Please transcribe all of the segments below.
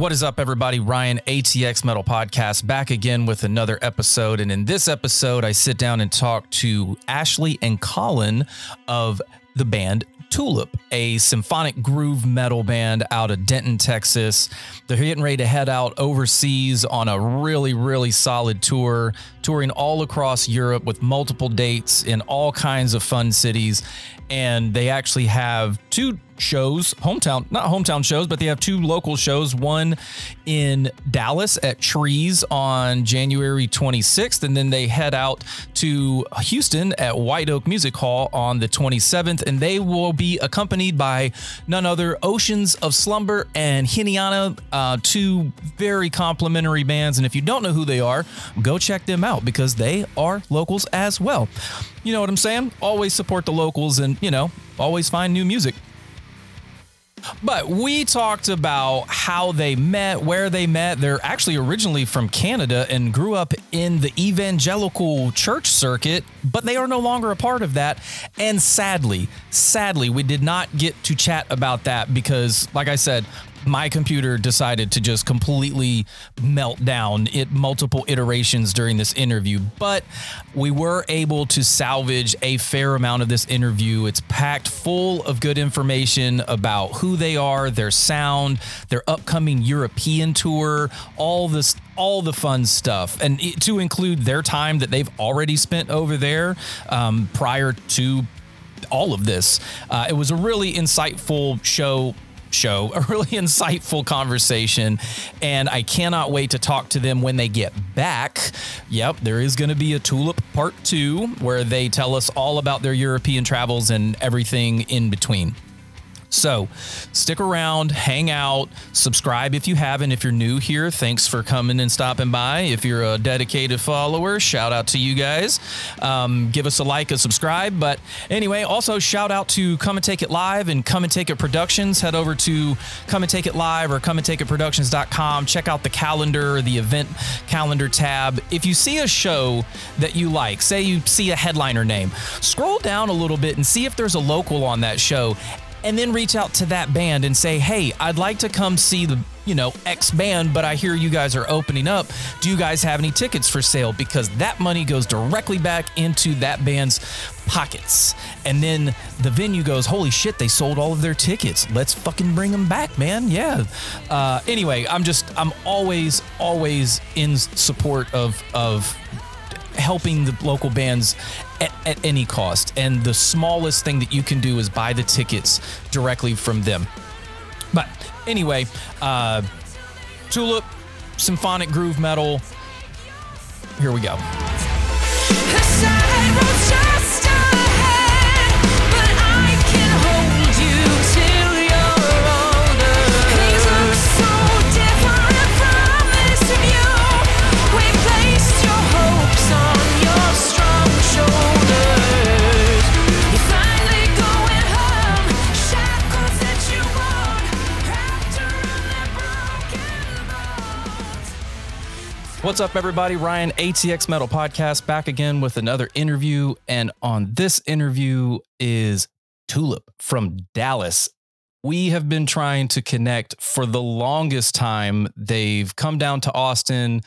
What is up, everybody? Ryan, ATX Metal Podcast, back again with another episode. And in this episode, I sit down and talk to Ashleigh and Colin of the band Tulip, a symphonic groove metal band out of Denton, Texas. They're getting ready to head out overseas on a really, really solid tour, touring all across Europe with multiple dates in all kinds of fun cities. And they actually have two shows, hometown, not hometown shows, but they have two local shows. One in Dallas at Trees on January 26th, and then they head out to Houston at White Oak Music Hall on the 27th, and they will be accompanied by none other Oceans of Slumber and Hinayana, uh, two very complimentary bands. And if you don't know who they are, go check them out because they are locals as well. You know what I'm saying? Always support the locals and, you know, always find new music. But we talked about how they met, where they met. They're actually originally from Canada and grew up in the evangelical church circuit, but they are no longer a part of that. And sadly, sadly, we did not get to chat about that because, like I said, my computer decided to just completely melt down it multiple iterations during this interview but we were able to salvage a fair amount of this interview it's packed full of good information about who they are their sound their upcoming european tour all this all the fun stuff and to include their time that they've already spent over there um, prior to all of this. Uh, it was a really insightful show show, a really insightful conversation. And I cannot wait to talk to them when they get back. Yep, there is going to be a Tulip part two where they tell us all about their European travels and everything in between. So stick around, hang out, subscribe if you haven't. If you're new here, thanks for coming and stopping by. If you're a dedicated follower, shout out to you guys. Um, give us a like, a subscribe. But anyway, also shout out to Come and Take It Live and Come and Take It Productions. Head over to Come and Take It Live or Come and Take It Productions.com. Check out the calendar, the event calendar tab. If you see a show that you like, say you see a headliner name, scroll down a little bit and see if there's a local on that show and then reach out to that band and say, "Hey, I'd like to come see the, you know, X band, but I hear you guys are opening up. Do you guys have any tickets for sale because that money goes directly back into that band's pockets." And then the venue goes, "Holy shit, they sold all of their tickets. Let's fucking bring them back, man." Yeah. Uh, anyway, I'm just I'm always always in support of of helping the local bands at, at, any cost. And the smallest thing that you can do is buy the tickets directly from them. But anyway, uh, Tulip, symphonic groove metal. Here we go. What's up, everybody? Ryan, ATX Metal Podcast, back again with another interview. And on this interview is Tulip from Dallas. We have been trying to connect for the longest time. They've come down to Austin.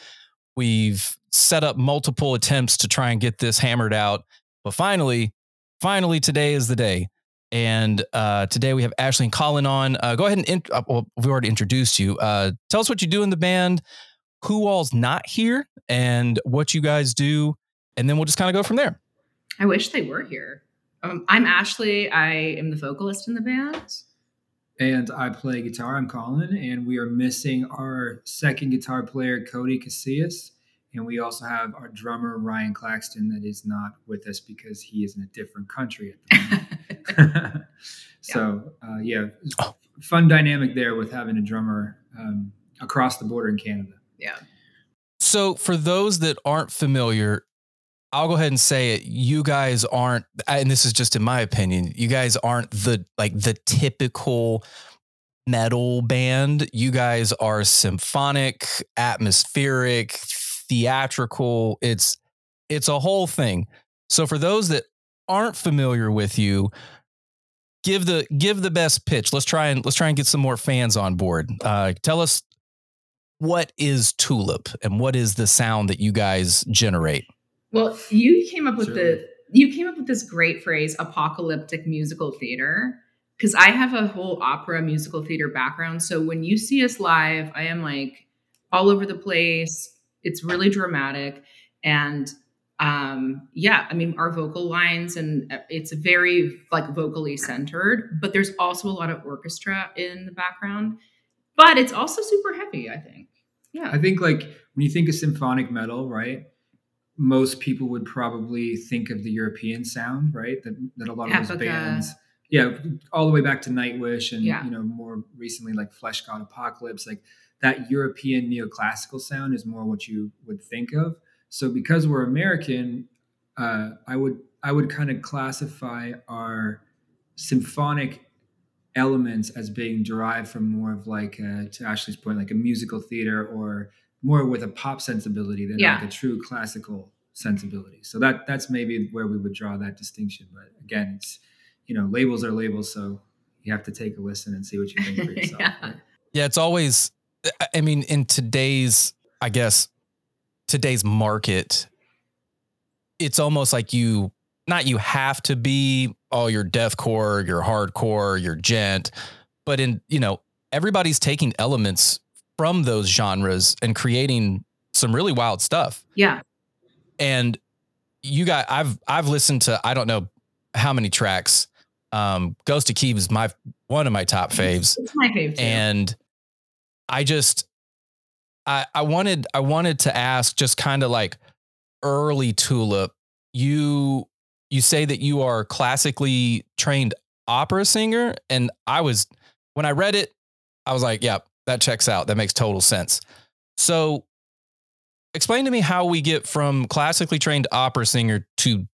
We've set up multiple attempts to try and get this hammered out. But finally, finally, today is the day. And uh, today we have Ashleigh and Colin on. Uh, go ahead and, uh, well, we've already introduced you. Uh, tell us what you do in the band who all's not here and what you guys do, and then we'll just kind of go from there. I wish they were here. Um, I'm Ashleigh. I am the vocalist in the band. And I play guitar. I'm Colin, and we are missing our second guitar player, Cody Casillas. And we also have our drummer, Ryan Claxton, that is not with us because he is in a different country at the moment. so, uh, yeah, oh. fun dynamic there with having a drummer um, across the border in Canada. Yeah. So for those that aren't familiar, I'll go ahead and say it. You guys aren't, and this is just in my opinion, you guys aren't the like the typical metal band. You guys are symphonic, atmospheric, theatrical. It's it's a whole thing. So for those that aren't familiar with you, give the give the best pitch. Let's try and let's try and get some more fans on board. Uh, tell us what is Tulip and what is the sound that you guys generate? Well, you came up with Sure. the you came up with this great phrase, apocalyptic musical theater. Because I have a whole opera musical theater background. So when you see us live, I am like all over the place. It's really dramatic. And um yeah i mean our vocal lines and uh, it's very like vocally centered but there's also a lot of orchestra in the background but it's also super heavy i think yeah I think like when you think of symphonic metal, right? Most people would probably think of the European sound, right? That that a lot of those bands, yeah, all the way back to Nightwish, and Yeah. you know more recently like Fleshgod Apocalypse, like that European neoclassical sound is more what you would think of. So because we're American, uh, I would I would kind of classify our symphonic elements as being derived from more of like uh to Ashleigh's point, like a musical theater or more with a pop sensibility than Yeah. like a true classical sensibility. So that that's maybe where we would draw that distinction. But again, it's you know labels are labels, so you have to take a listen and see what you think for yourself. Yeah. right? Yeah, it's always, I- I mean, in today's, I guess, today's market, it's almost like you, not you have to be, all your deathcore, your hardcore, your djent, but in, you know, everybody's taking elements from those genres and creating some really wild stuff. yeah And you got, I've, I've listened to, I don't know how many tracks. Um, Ghost of Kiev is my, one of my top faves it's my favorite too. and i just i i wanted i wanted to ask just kind of like early tulip you you say that you are classically trained opera singer and i was when i read it i was like yeah that checks out that makes total sense so explain to me how we get from classically trained opera singer to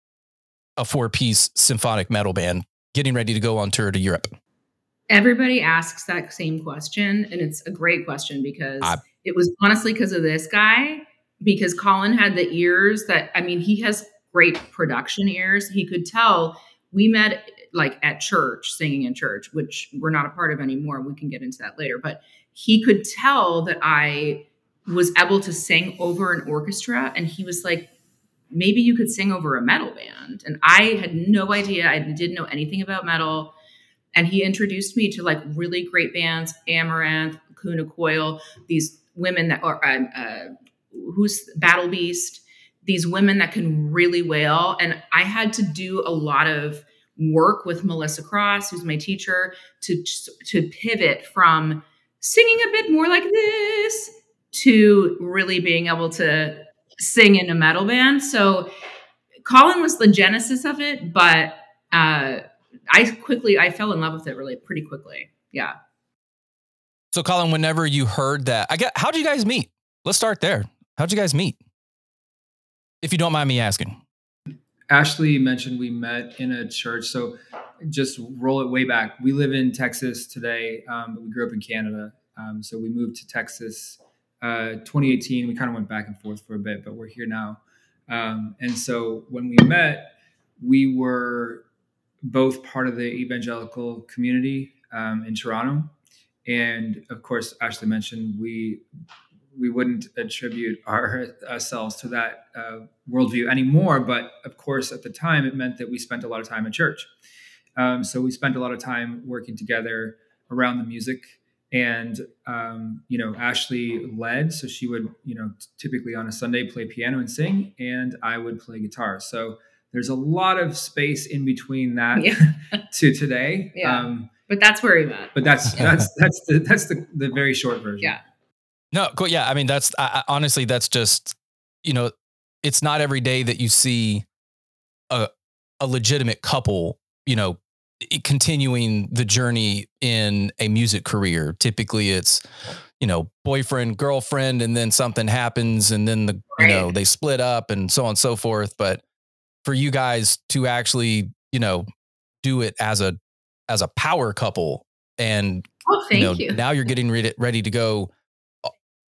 a four piece symphonic metal band getting ready to go on tour to europe Everybody asks that same question, and it's a great question because I- it was honestly because of this guy. Because Colin had the ears that I mean, he has great production ears. He could tell we met like at church, singing in church, which we're not a part of anymore. We can get into that later, but he could tell that I was able to sing over an orchestra, and he was like, maybe you could sing over a metal band. And I had no idea. I didn't know anything about metal. And he introduced me to like really great bands, Amaranthe, Lacuna Coil, these women that are, um, uh, who's Battle Beast, these women that can really wail. And I had to do a lot of work with Melissa Cross, who's my teacher, to to pivot from singing a bit more like this to really being able to sing in a metal band. So Colin was the genesis of it, but uh, I quickly I fell in love with it really pretty quickly. Yeah. So, Colin, whenever you heard that, I get how'd you guys meet? Let's start there. How'd you guys meet? If you don't mind me asking. Ashleigh mentioned we met in a church. So just roll it way back. We live in Texas today, um, but we grew up in Canada. Um, so we moved to Texas uh, 2018. We kind of went back and forth for a bit, but we're here now. Um, and so when we met, we were both part of the evangelical community um, in Toronto. And of course, Ashleigh mentioned we we wouldn't attribute our, ourselves to that uh, worldview anymore. But of course, at the time, it meant that we spent a lot of time in church. Um, so we spent a lot of time working together around the music. And um, you know, Ashleigh led, so she would, you know, typically on a Sunday play piano and sing, and I would play guitar. So there's a lot of space in between that Yeah. to today. Yeah. Um, But that's where we met. but that's that's that's the that's the, the very short version. Yeah. No, cool. Yeah, I mean that's I, I, honestly that's just you know it's not every day that you see a a legitimate couple you know continuing the journey in a music career. Typically, it's you know boyfriend girlfriend, and then something happens, and then the you know they split up, and so on and so forth. But for you guys to actually you know do it as a as a power couple and Oh, thank you you. know, now you're getting ready, ready to go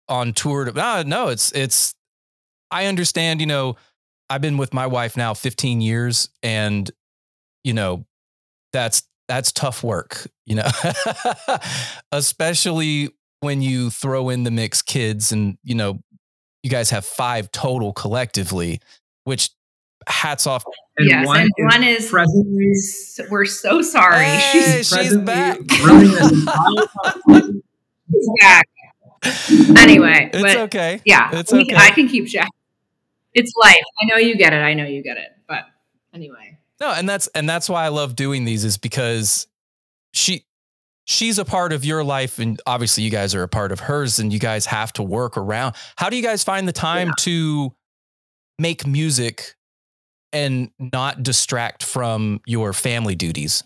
on tour. To, no, no, it's it's. I understand. You know, I've been with my wife now 15 years, and you know, that's that's tough work. You know, especially when you throw in the mix kids and you know you guys have five total collectively, which hats off. And yes, one and is one is presently. We're so sorry. Hey, she's, she's back. she's back. Anyway, it's but, okay. Yeah, it's okay. I can keep track. It's life. I know you get it. I know you get it. But anyway. No, and that's and that's why I love doing these is because she she's a part of your life and obviously you guys are a part of hers and you guys have to work around. How do you guys find the time yeah. to make music and not distract from your family duties?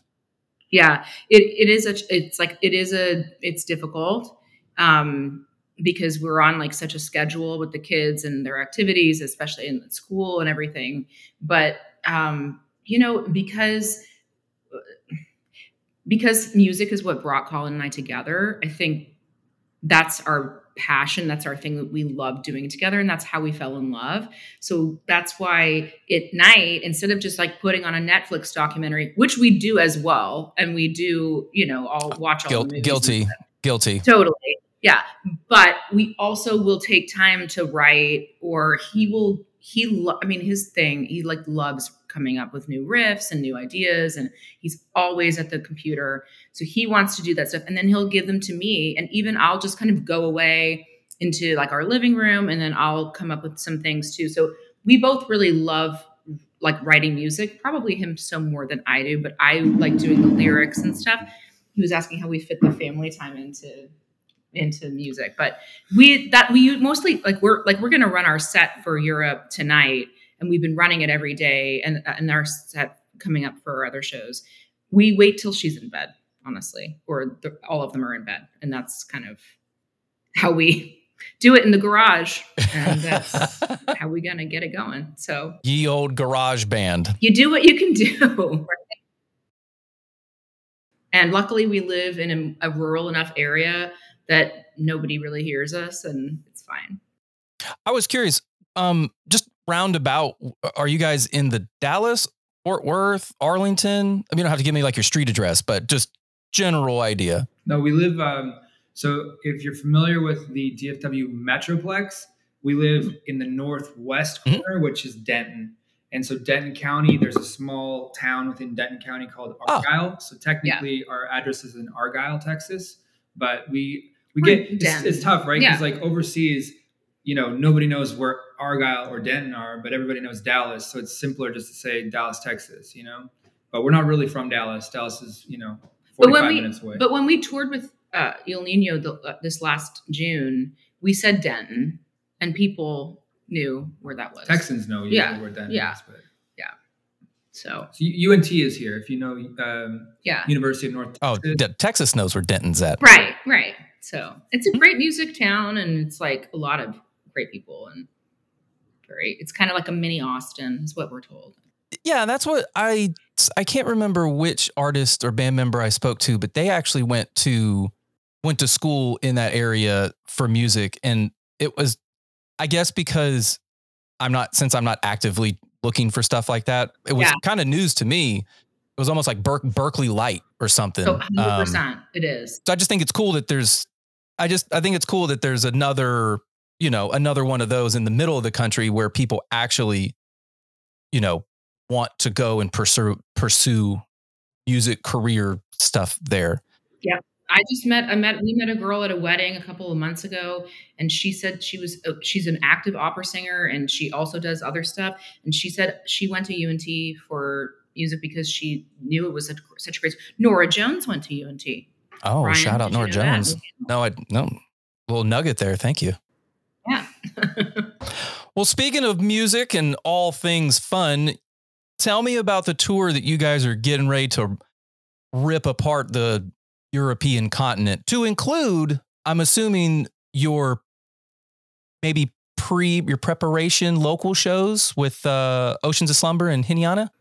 Yeah, it, it is a, it's like, it is a, it's difficult. Um, because we're on like such a schedule with the kids and their activities, especially in school and everything. But um, you know, because because music is what brought Colin and I together, I think that's our passion. That's our thing that we love doing together. And that's how we fell in love. So that's why at night, instead of just like putting on a Netflix documentary, which we do as well, and we do, you know, I'll watch all Guilt, Guilty. Guilty. Totally. Yeah. But we also will take time to write or he will he lo- I mean his thing, he like loves coming up with new riffs and new ideas and he's always at the computer so he wants to do that stuff and then he'll give them to me and even i'll just kind of go away into like our living room and then i'll come up with some things too so we both really love like writing music probably him so more than i do but i like doing the lyrics and stuff he was asking how we fit the family time into into music but we that we mostly like we're like we're gonna run our set for europe tonight and we've been running it every day and uh, and our set coming up for our other shows. We wait till she's in bed honestly or the, all of them are in bed and that's kind of how we do it in the garage and that's how we gonna get it going so. Ye old garage band. You do what you can do. And luckily we live in a, a rural enough area that nobody really hears us and it's fine i was curious um just roundabout are you guys in the Dallas, Fort Worth, Arlington? I mean, you don't have to give me like your street address, but just general idea. No, we live. Um, so if you're familiar with the DFW Metroplex, we live in the northwest mm-hmm. corner, mm-hmm. which is Denton. And so Denton County, there's a small town within Denton County called ah. Argyle. Oh. So technically, yeah. our address is in Argyle, Texas. But we we get it's, it's, tough, right? Because yeah. like overseas, you know, nobody knows where Argyle or Denton are, but everybody knows Dallas. So it's simpler just to say Dallas, Texas, you know? But we're not really from Dallas. Dallas is, you know, 45 we, minutes away. But when we toured with uh, Ill Niño the, uh, this last June, we said Denton and people knew where that was. Texans know, yeah, where Denton yeah. is. But. Yeah. So. so UNT is here. If you know, um, yeah, University of North. Oh, Texas. Oh, Texas knows where Denton's at. Right, right. So it's a great music town, and it's like a lot of great people and very it's kind of like a mini Austin is what we're told. Yeah, that's what I I can't remember which artist or band member I spoke to, but they actually went to went to school in that area for music and it was I guess because I'm not since I'm not actively looking for stuff like that, it was yeah. kind of news to me. It was almost like Ber- Berklee Light or something. Oh, 100%. Um, it is. So I just think it's cool that there's I just I think it's cool that there's another you know, another one of those in the middle of the country where people actually, you know, want to go and pursue pursue music career stuff there. Yeah. I just met I met we met a girl at a wedding a couple of months ago and she said she was uh, she's an active opera singer and she also does other stuff and she said she went to UNT for music because she knew it was such, such a great Norah Jones went to UNT. Oh, Brian, shout out Norah Jones. That? No, I no little nugget there. Thank you. Yeah. well, speaking of music and all things fun, tell me about the tour that you guys are getting ready to rip apart the European continent to include, I'm assuming, your maybe pre your preparation local shows with uh, Oceans of Slumber and Hinayana?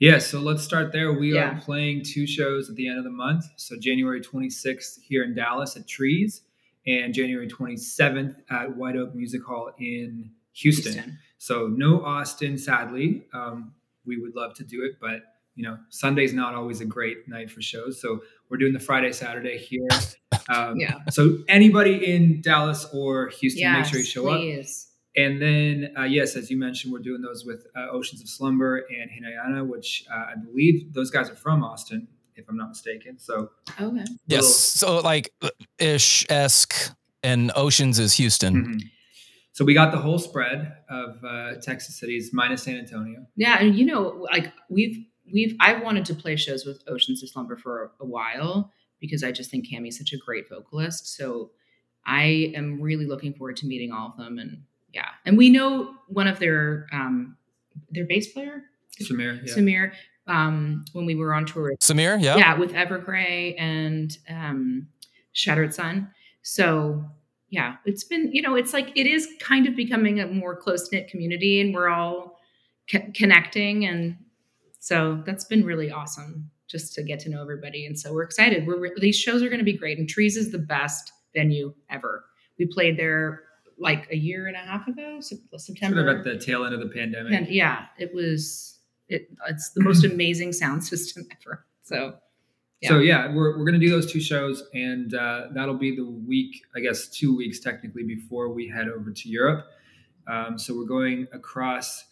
Yeah, so let's start there. We yeah. are playing two shows at the end of the month. So January 26th here in Dallas at Trees, and January 27th at White Oak Music Hall in Houston. Houston. So no Austin, sadly. Um, we would love to do it, but you know Sunday's not always a great night for shows. So we're doing the Friday, Saturday here. Um, Yeah. So anybody in Dallas or Houston, Yes, make sure you show up. Please. And then, uh, yes, as you mentioned, we're doing those with uh, Oceans of Slumber and Hinayana, which uh, I believe those guys are from Austin, if I'm not mistaken. So Okay. Yes. little- So like ish esque and Oceans is Houston. Mhm. So we got the whole spread of uh, Texas cities minus San Antonio. Yeah, and you know, like we've we've I've wanted to play shows with Oceans of Slumber for a while because I just think Cammie's such a great vocalist. So I am really looking forward to meeting all of them and yeah. And we know one of their um their bass player, Semir, yeah. Semir, um, when we were on tour Semir, yeah. yeah, with Evergrey and um, Shattered Sun. So yeah, it's been you know it's like it is kind of becoming a more close knit community, and we're all co- connecting, and so that's been really awesome just to get to know everybody. And so we're excited. We're re- these shows are going to be great, and Trees is the best venue ever. We played there like a year and a half ago, Sep- Sort of at the tail end of the pandemic. And yeah, it was it. It's the most amazing sound system ever. So So yeah, we're, we're gonna do those two shows, and uh, that'll be the week, I guess, two weeks technically before we head over to Europe. Um, so we're going across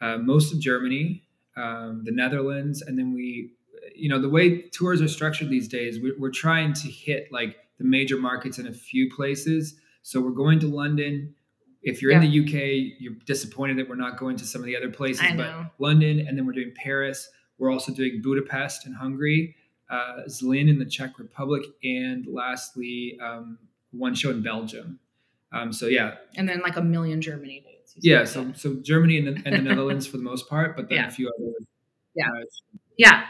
uh, most of Germany, um, the Netherlands, and then we, you know, the way tours are structured these days, we, we're trying to hit like the major markets in a few places. So we're going to London. If you're in the UK, you're disappointed that we're not going to some of the other places, but. London, and then we're doing Paris. We're also doing Budapest in Hungary uh, Zlin in the Czech Republic, and lastly, um, one show in Belgium. Um, so yeah, and then like a million Germany dates. yeah. So so Germany and the, and the Netherlands for the most part, but then Yeah. a few other. Yeah. uh, yeah,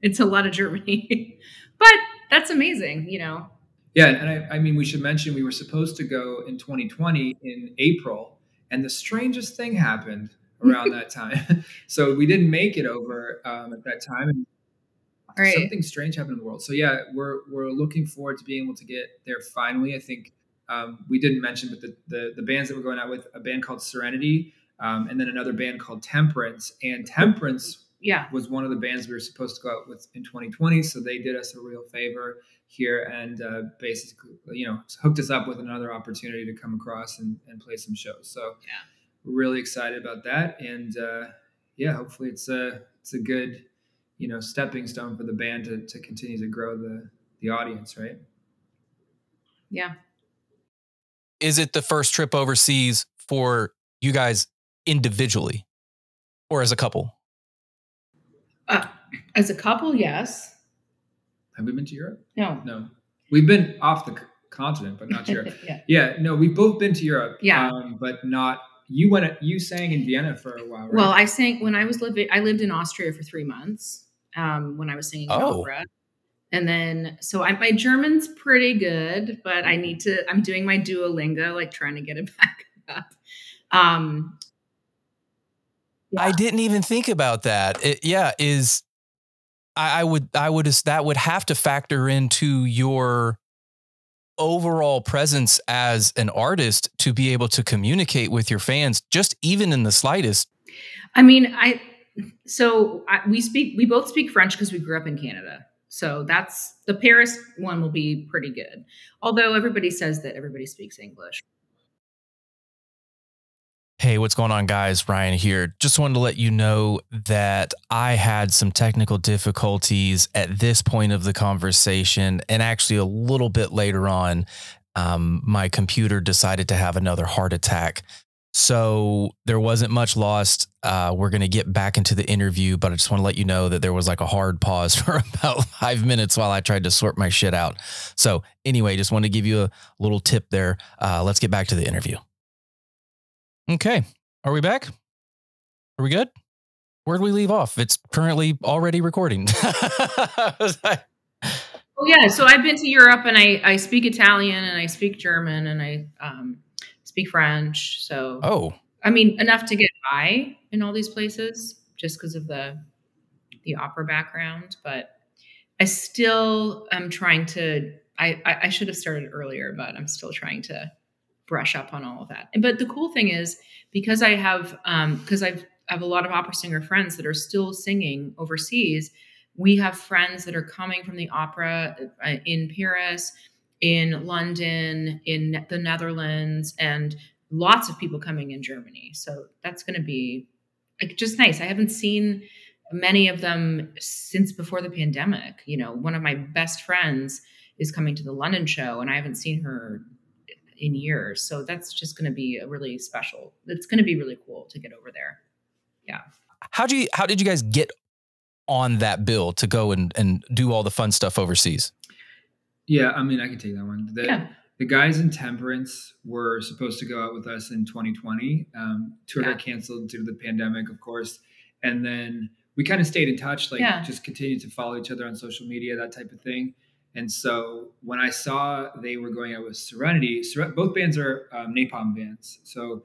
it's a lot of Germany, but that's amazing. You know, yeah, and I, I mean, we should mention we were supposed to go in 2020 in April, and the strangest thing happened around that time. so we didn't make it over um, at that time, and Right. something strange happened in the world. So yeah, we're we're looking forward to being able to get there finally. I think um, we didn't mention, but the, the the bands that we're going out with a band called Serenity, um, and then another band called Temperance. And Temperance yeah, was one of the bands we were supposed to go out with in 2020. So they did us a real favor here and uh, basically, you know, hooked us up with another opportunity to come across and, and play some shows. So Yeah. we're really excited about that. And uh, yeah, hopefully it's a it's a good, you know, stepping stone for the band to, to continue to grow the the audience, right? yeah. Is it the first trip overseas for you guys individually or as a couple? Uh, as a couple, yes. Have we been to Europe? No. No, we've been off the continent, but not Europe. yeah. Yeah, no, we've both been to Europe. Yeah. um, but not. You went. You sang in Vienna for a while, right? Well, I sang when I was living. I lived in Austria for three months um, when I was singing Oh. opera, and then so I, my German's pretty good, but I need to. I'm doing my Duolingo, like trying to get it back up. Um, Yeah. I didn't even think about that. It, yeah, is I, I would I would that would have to factor into your overall presence as an artist to be able to communicate with your fans, just even in the slightest. I mean, I so I, we speak. We both speak French because we grew up in Canada. So that's the Paris one will be pretty good. Although everybody says that everybody speaks English. Hey, what's going on, guys? Ryan here. Just wanted to let you know that I had some technical difficulties at this point of the conversation, and actually a little bit later on, um, my computer decided to have another heart attack. So there wasn't much lost. Uh, we're going to get back into the interview, but I just want to let you know that there was like a hard pause for about five minutes while I tried to sort my shit out. So, anyway, just want to give you a little tip there. Uh, let's get back to the interview. Okay. Are we back? Are we good? Where'd we leave off? It's currently already recording. Oh yeah, so I've been to Europe and I I speak Italian and I speak German and I um, speak French. So oh, I mean enough to get by in all these places just because of the the opera background. But I still am trying to. I, I I should have started earlier, but I'm still trying to brush up on all of that. But the cool thing is because I have um because I've I have a lot of opera singer friends that are still singing overseas. We have friends that are coming from the opera uh, in Paris in London, in the Netherlands, and lots of people coming in Germany. So that's going to be just nice. I haven't seen many of them since before the pandemic. You know, one of my best friends is coming to the London show, and I haven't seen her in years. So that's just going to be a really special. It's going to be really cool to get over there. Yeah. How do you? How did you guys get on that bill to go and and do all the fun stuff overseas? Yeah, I mean, I can take that one. The, Yeah. the guys in Temperance were supposed to go out with us in 2020. Um, tour Yeah. got canceled due to the pandemic, of course. And then we kind of stayed in touch, like Yeah. just continued to follow each other on social media, that type of thing. And so when I saw they were going out with Serenity, Seren- both bands are um, Napalm bands. So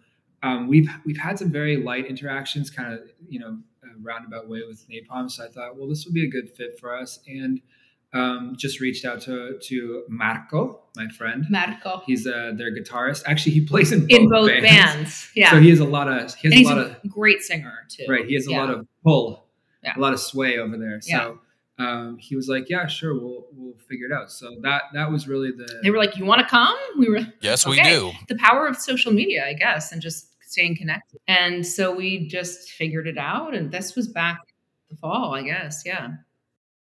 um, we've we've had some very light interactions, kind of you know a roundabout way with Napalm. So I thought, well, this would be a good fit for us, and um, just reached out to to Marco, my friend. Marco. He's uh, their guitarist. Actually, he plays in both, in both bands. bands. Yeah. So he has a lot of he has he's a lot a of great singer too. right. He has a Yeah. lot of pull, Yeah. a lot of sway over there. Yeah. So um, he was like, "Yeah, sure, we'll we'll figure it out." So that that was really the They were like, "You want to come?" We were Yes, we do. the power of social media, I guess, and just staying connected. And so we just figured it out, and this was back the fall, I guess. Yeah,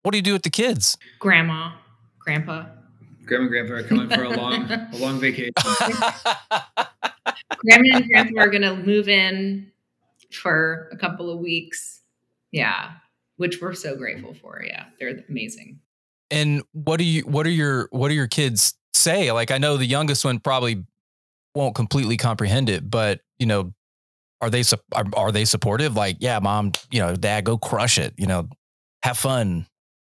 What do you do with the kids? grandma, grandpa, grandma and grandpa are coming for a long a long vacation. grandma and grandpa are gonna move in for a couple of weeks. Yeah, which we're so grateful for. Yeah, they're amazing. and what do you? What are your? What do your kids say? Like I know the youngest one probably won't completely comprehend it, but you know, are they are, are they supportive? Like, yeah, mom, you know, dad, go crush it. You know, have fun.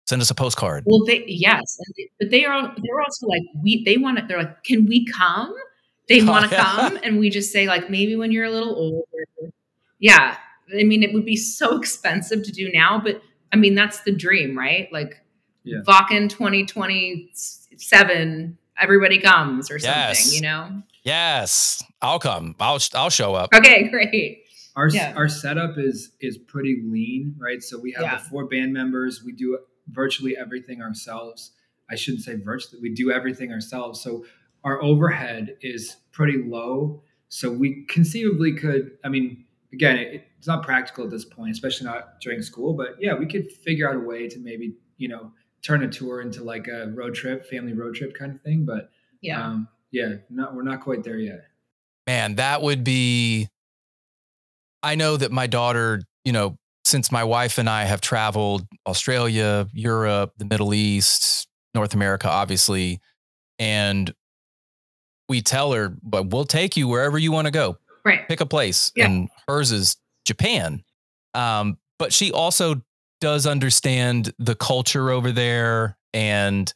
Send us a postcard. Well, they yes, but they are they're also like we they want to. They're like, can we come? They Oh, want to yeah. come, and we just say like maybe when you're a little older. Yeah, I mean it would be so expensive to do now, but I mean that's the dream, right? Like Yeah. Wacken 2027, everybody comes or something, Yes. you know? Yes, I'll come. I'll I'll show up. Okay, great. Our Yeah. our setup is is pretty lean, right? So we have Yeah. the four band members. We do virtually everything ourselves. I shouldn't say virtually. We do everything ourselves. So our overhead is pretty low. So we conceivably could. I mean, again, it, it's not practical at this point, especially not during school. But yeah, we could figure out a way to maybe you know turn a tour into like a road trip, family road trip kind of thing. But Yeah. um, yeah, not we're not quite there yet. Man, that would be. I know that my daughter, you know, since my wife and I have traveled Australia, Europe, the Middle East, North America, obviously, and we tell her, but we'll take you wherever you want to go. right. Pick a place. Yeah. And hers is Japan. Um, but she also does understand the culture over there and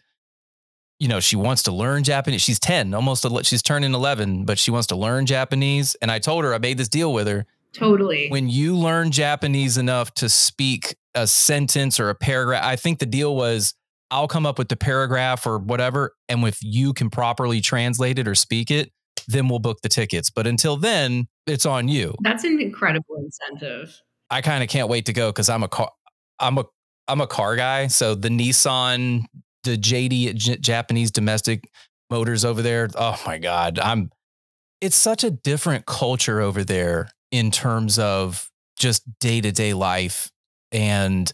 you know she wants to learn japanese she's 10 almost she's turning 11 but she wants to learn japanese and i told her i made this deal with her Totally. when you learn japanese enough to speak a sentence or a paragraph i think the deal was i'll come up with the paragraph or whatever and if you can properly translate it or speak it then we'll book the tickets but until then it's on you That's an incredible incentive. I kind of can't wait to go because I'm a car, I'm a, I'm a car guy. So the Nissan, the JD J- Japanese domestic motors over there. Oh my God, I'm. It's such a different culture over there in terms of just day to day life and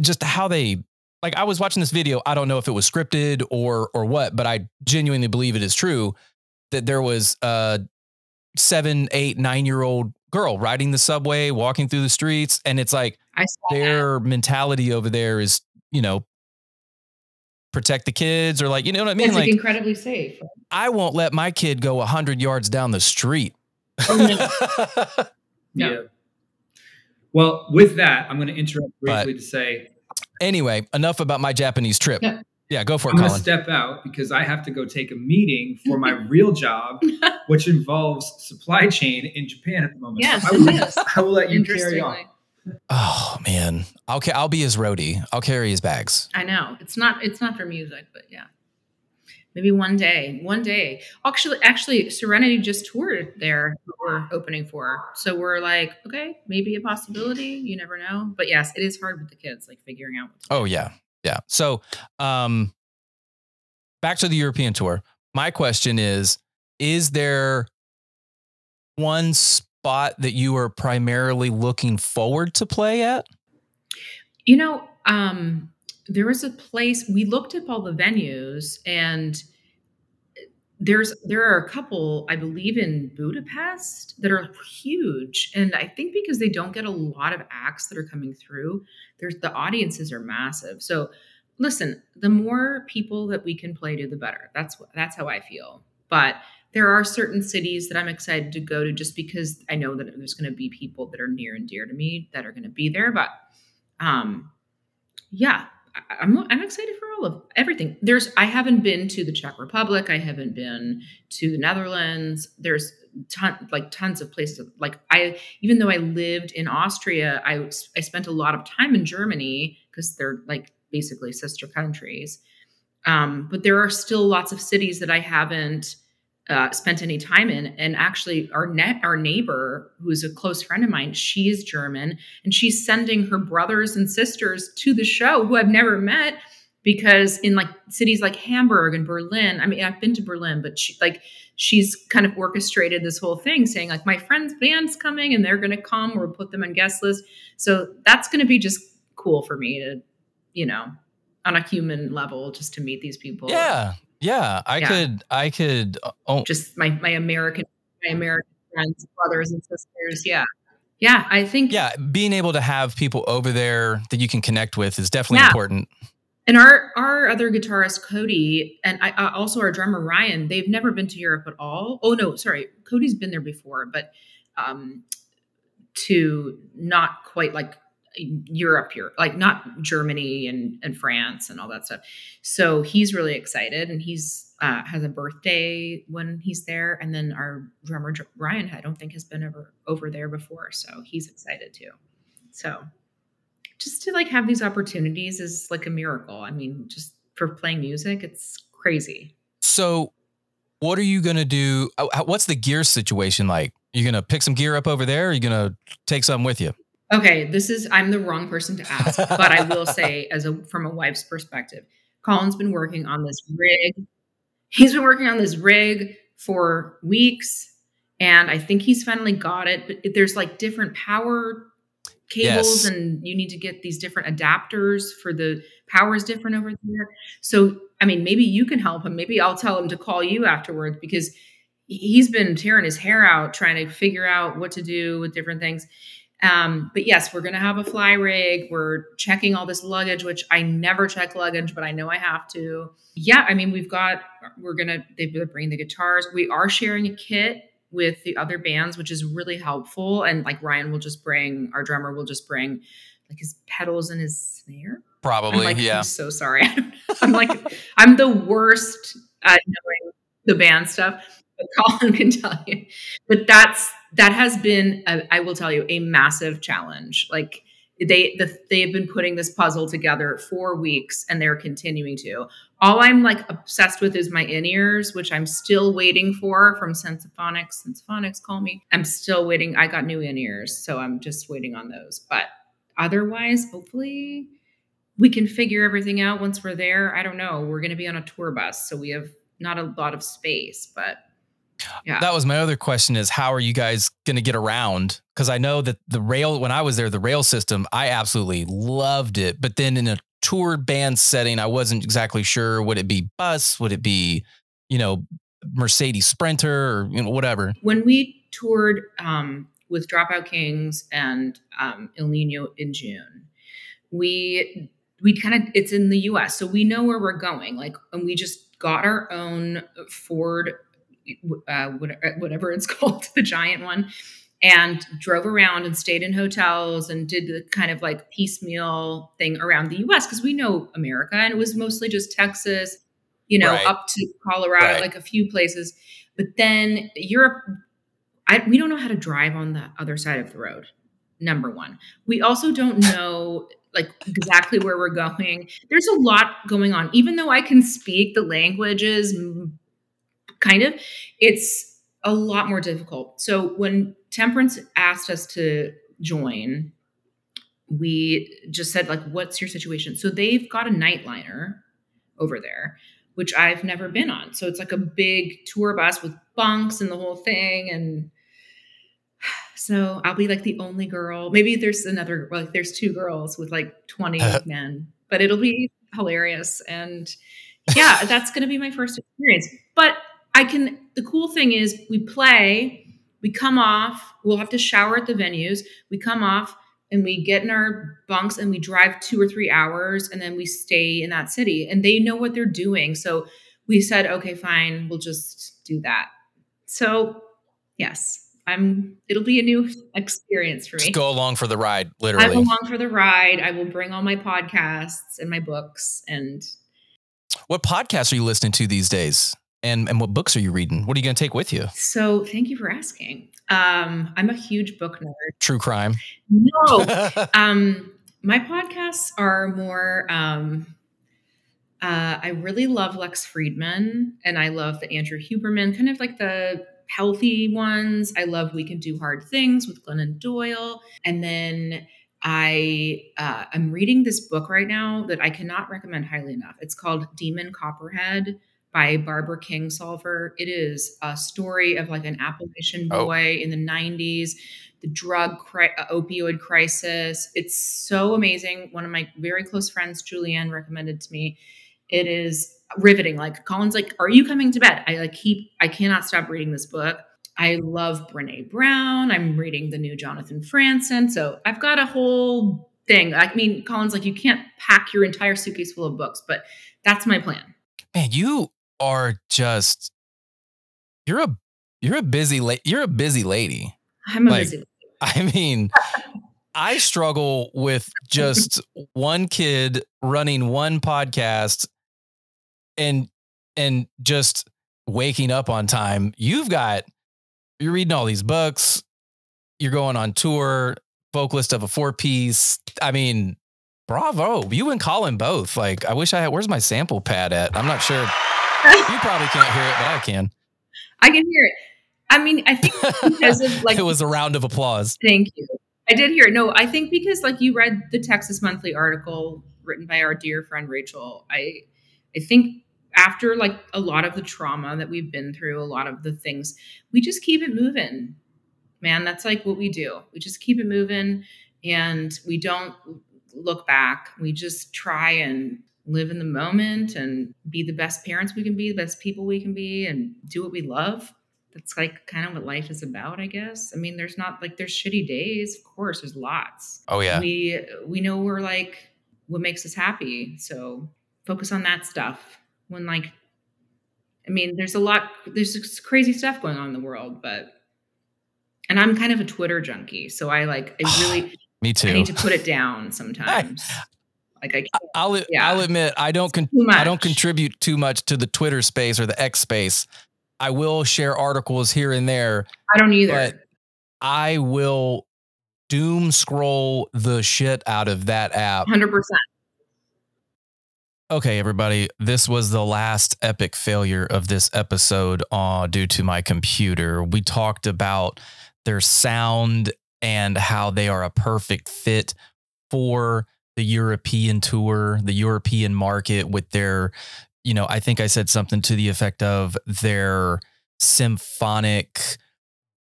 just how they. Like I was watching this video. I don't know if it was scripted or or what, but I genuinely believe it is true that there was a seven, eight, nine year old girl riding the subway, walking through the streets, and it's like I saw that. their mentality over there is, you know, protect the kids or like, you know what I mean? It's like Like, incredibly safe. I won't let my kid go a 100 yards down the street. Oh, no. Yeah. Yeah. Well, with that, I'm going to interrupt But- briefly to say anyway, enough about my Japanese trip. Yeah. Yeah, go for it, I'm going to step out because I have to go take a meeting for my real job, which involves supply chain in Japan at the moment. Yes, I will, it is. I will let you carry on. Oh man, I'll ca- I'll be his roadie. I'll carry his bags. I know it's not it's not for music, but yeah, maybe one day. One day, actually, actually, Serenity just toured there. We're opening for, so we're like, okay, maybe a possibility. You never know, but yes, it is hard with the kids, like figuring out. What to Oh yeah, yeah. So, um, back to the European tour. My question is Is there one spot that you are primarily looking forward to play at? You know, um, there was a place we looked up all the venues and there's there are a couple i believe in budapest that are huge and i think because they don't get a lot of acts that are coming through there's the audiences are massive. So listen the more people that we can play to the better. That's that's how i feel. But there are certain cities that i'm excited to go to just because i know that there's going to be people that are near and dear to me that are going to be there but um yeah I'm I'm excited for all of everything. There's I haven't been to the Czech Republic. I haven't been to the Netherlands. There's ton like tons of places. Like I even though I lived in Austria, I I spent a lot of time in Germany because they're like basically sister countries. Um, but there are still lots of cities that I haven't uh, spent any time in. And actually, our net, our neighbor, who is a close friend of mine, she is German, and she's sending her brothers and sisters to the show who I've never met because in like cities like Hamburg and Berlin, I mean, I've been to Berlin, but she like she's kind of orchestrated this whole thing, saying like my friend's band's coming and they're going to come, or put them on guest list. So that's going to be just cool for me to, you know, on a human level, just to meet these people. Yeah, yeah, I yeah. could, I could. Uh, oh. Just my my American, my American friends, brothers and sisters. Yeah, yeah. I think. Yeah, being able to have people over there that you can connect with is definitely yeah. important. And our our other guitarist Cody and I, uh, also our drummer Ryan, they've never been to Europe at all. Oh no, sorry, Cody's been there before, but um, to not quite like Europe here, like not Germany and, and France and all that stuff. So he's really excited and he's uh, has a birthday when he's there. And then our drummer Ryan, I don't think has been ever over there before. So he's excited too. So just to like have these opportunities is like a miracle. I mean, just for playing music, it's crazy. So what are you going to do? What's the gear situation like? You're going to pick some gear up over there? Or are you going to take some with you? Okay, this is I'm the wrong person to ask, but I will say, as a from a wife's perspective, Colin's been working on this rig. He's been working on this rig for weeks, and I think he's finally got it. But there's like different power cables, yes. and you need to get these different adapters for the power is different over there. So, I mean, maybe you can help him. Maybe I'll tell him to call you afterwards because he's been tearing his hair out trying to figure out what to do with different things. Um, but yes, we're going to have a fly rig. We're checking all this luggage, which I never check luggage, but I know I have to. Yeah, I mean, we've got, we're going to, they bring the guitars. We are sharing a kit with the other bands, which is really helpful. And like Ryan will just bring, our drummer will just bring like his pedals and his snare. Probably, I'm like, yeah. I'm so sorry. I'm like, I'm the worst at knowing the band stuff, but Colin can tell you. But that's, that has been, a, I will tell you, a massive challenge. Like they, the, they've been putting this puzzle together for weeks, and they're continuing to. All I'm like obsessed with is my in ears, which I'm still waiting for from Sensaphonics. Sensaphonics, call me. I'm still waiting. I got new in ears, so I'm just waiting on those. But otherwise, hopefully, we can figure everything out once we're there. I don't know. We're going to be on a tour bus, so we have not a lot of space, but yeah. That was my other question is how are you guys going to get around? Because I know that the rail, when I was there, the rail system, I absolutely loved it. But then in a tour band setting, I wasn't exactly sure. Would it be bus? Would it be, you know, Mercedes Sprinter or, you know, whatever? When we toured um, with Dropout Kings and um, Ill Niño in June, we we kind of it's in the US so we know where we're going like and we just got our own Ford uh, uh, whatever it's called, the giant one, and drove around and stayed in hotels and did the kind of like piecemeal thing around the US because we know America and it was mostly just Texas, you know, right. up to Colorado, right. like a few places. But then Europe, I, we don't know how to drive on the other side of the road. Number one, we also don't know like exactly where we're going. There's a lot going on. Even though I can speak the languages kind of, it's a lot more difficult. So when Temperance asked us to join, we just said like, "What's your situation?" So they've got a nightliner over there, which I've never been on. So it's like a big tour bus with bunks and the whole thing. And so I'll be like the only girl. Maybe there's another, like there's two girls with like 20 men, but it'll be hilarious. And yeah, that's going to be my first experience. But I can, the cool thing is we play, we come off, we'll have to shower at the venues. We come off and we get in our bunks and we drive two or three hours and then we stay in that city and they know what they're doing. So we said, okay, fine, we'll just do that. So, yes, I'm it'll be a new experience for me. Just go along for the ride, literally. I'm along for the ride. I will bring all my podcasts and my books and what podcasts are you listening to these days? And and what books are you reading? What are you going to take with you? So, thank you for asking. Um, I'm a huge book nerd. True crime. No. um, my podcasts are more um uh, I really love Lex Fridman, and I love the Andrew Huberman, kind of like the healthy ones. I love We Can Do Hard Things with Glennon Doyle. And then I uh, I'm reading this book right now that I cannot recommend highly enough. It's called Demon Copperhead by Barbara Kingsolver. It is a story of like an Appalachian oh. boy oh. in the 90s, the drug cri- uh, opioid crisis. It's so amazing. One of my very close friends, Julianne, recommended to me. It is riveting. Like Colin's like, "Are you coming to bed?" I like keep. I cannot stop reading this book. I love Brene Brown. I'm reading the new Jonathan Franzen. So I've got a whole thing. I mean, Colin's like, you can't pack your entire suitcase full of books, but that's my plan. Man, you are just you're a you're a busy la- you're a busy lady. I'm a like, busy lady. I mean, I struggle with just one kid running one podcast and and just waking up on time. You've got you're reading all these books, you're going on tour, vocalist of a four piece. I mean, bravo. You and Colin both. Like, I wish I had where's my sample pad at? I'm not sure. You probably can't hear it, but I can. I can hear it. I mean, I think because of like it was a round of applause. Thank you. I did hear it. No, I think because like you read the Texas Monthly article written by our dear friend Rachel. I I think after like a lot of the trauma that we've been through, a lot of the things, we just keep it moving. Man, that's like what we do. We just keep it moving and we don't look back. We just try and live in the moment and be the best parents we can be, the best people we can be, and do what we love. That's like kind of what life is about, I guess. I mean, there's not like there's shitty days, of course, there's lots. Oh yeah. We we know we're like what makes us happy. So focus on that stuff when like I mean, there's a lot, there's crazy stuff going on in the world, but, and I'm kind of a Twitter junkie. So I like, I really, me too. I need to put it down sometimes. like I, I'll, yeah. I'll admit, I don't, con- I don't contribute too much to the Twitter space or the X space. I will share articles here and there. I don't either. But I will doom scroll the shit out of that app. 100%. Okay, everybody, this was the last epic failure of this episode uh, due to my computer. We talked about their sound and how they are a perfect fit for the European tour, the European market with their, you know, I think I said something to the effect of their symphonic,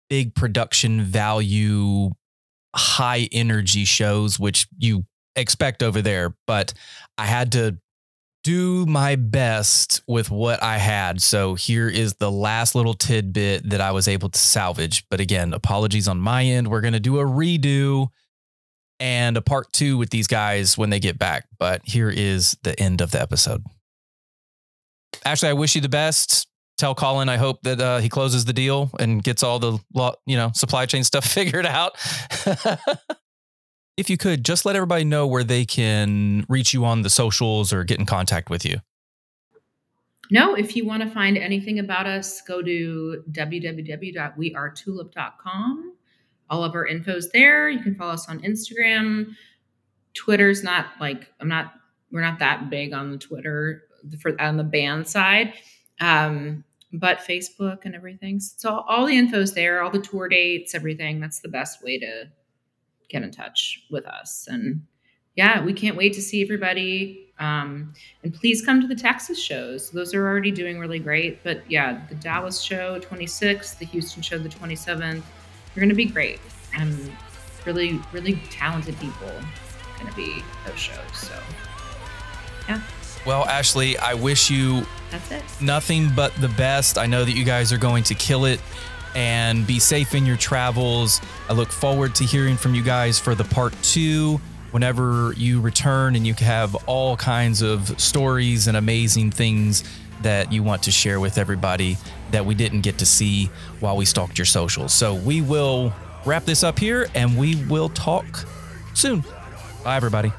big production value, high energy shows, which you expect over there. But I had to do my best with what I had. So here is the last little tidbit that I was able to salvage. But again, apologies on my end. We're going to do a redo and a part two with these guys when they get back. But here is the end of the episode. Actually, I wish you the best. Tell Colin I hope that uh, he closes the deal and gets all the you know supply chain stuff figured out. if you could just let everybody know where they can reach you on the socials or get in contact with you. No, if you want to find anything about us, go to www.wearetulip.com. All of our info's there. You can follow us on Instagram. Twitter's not like I'm not we're not that big on the Twitter for on the band side. Um, but Facebook and everything. So all the info's there, all the tour dates, everything. That's the best way to get in touch with us. And yeah, we can't wait to see everybody. Um, and please come to the Texas shows. Those are already doing really great. But yeah, the Dallas show, 26th, the Houston show, the 27th. They're going to be great. And really, really talented people going to be those shows. So, yeah. Well, Ashleigh, I wish you That's it. nothing but the best. I know that you guys are going to kill it and be safe in your travels. I look forward to hearing from you guys for the part two whenever you return and you have all kinds of stories and amazing things that you want to share with everybody that we didn't get to see while we stalked your socials. So we will wrap this up here and we will talk soon. Bye, everybody.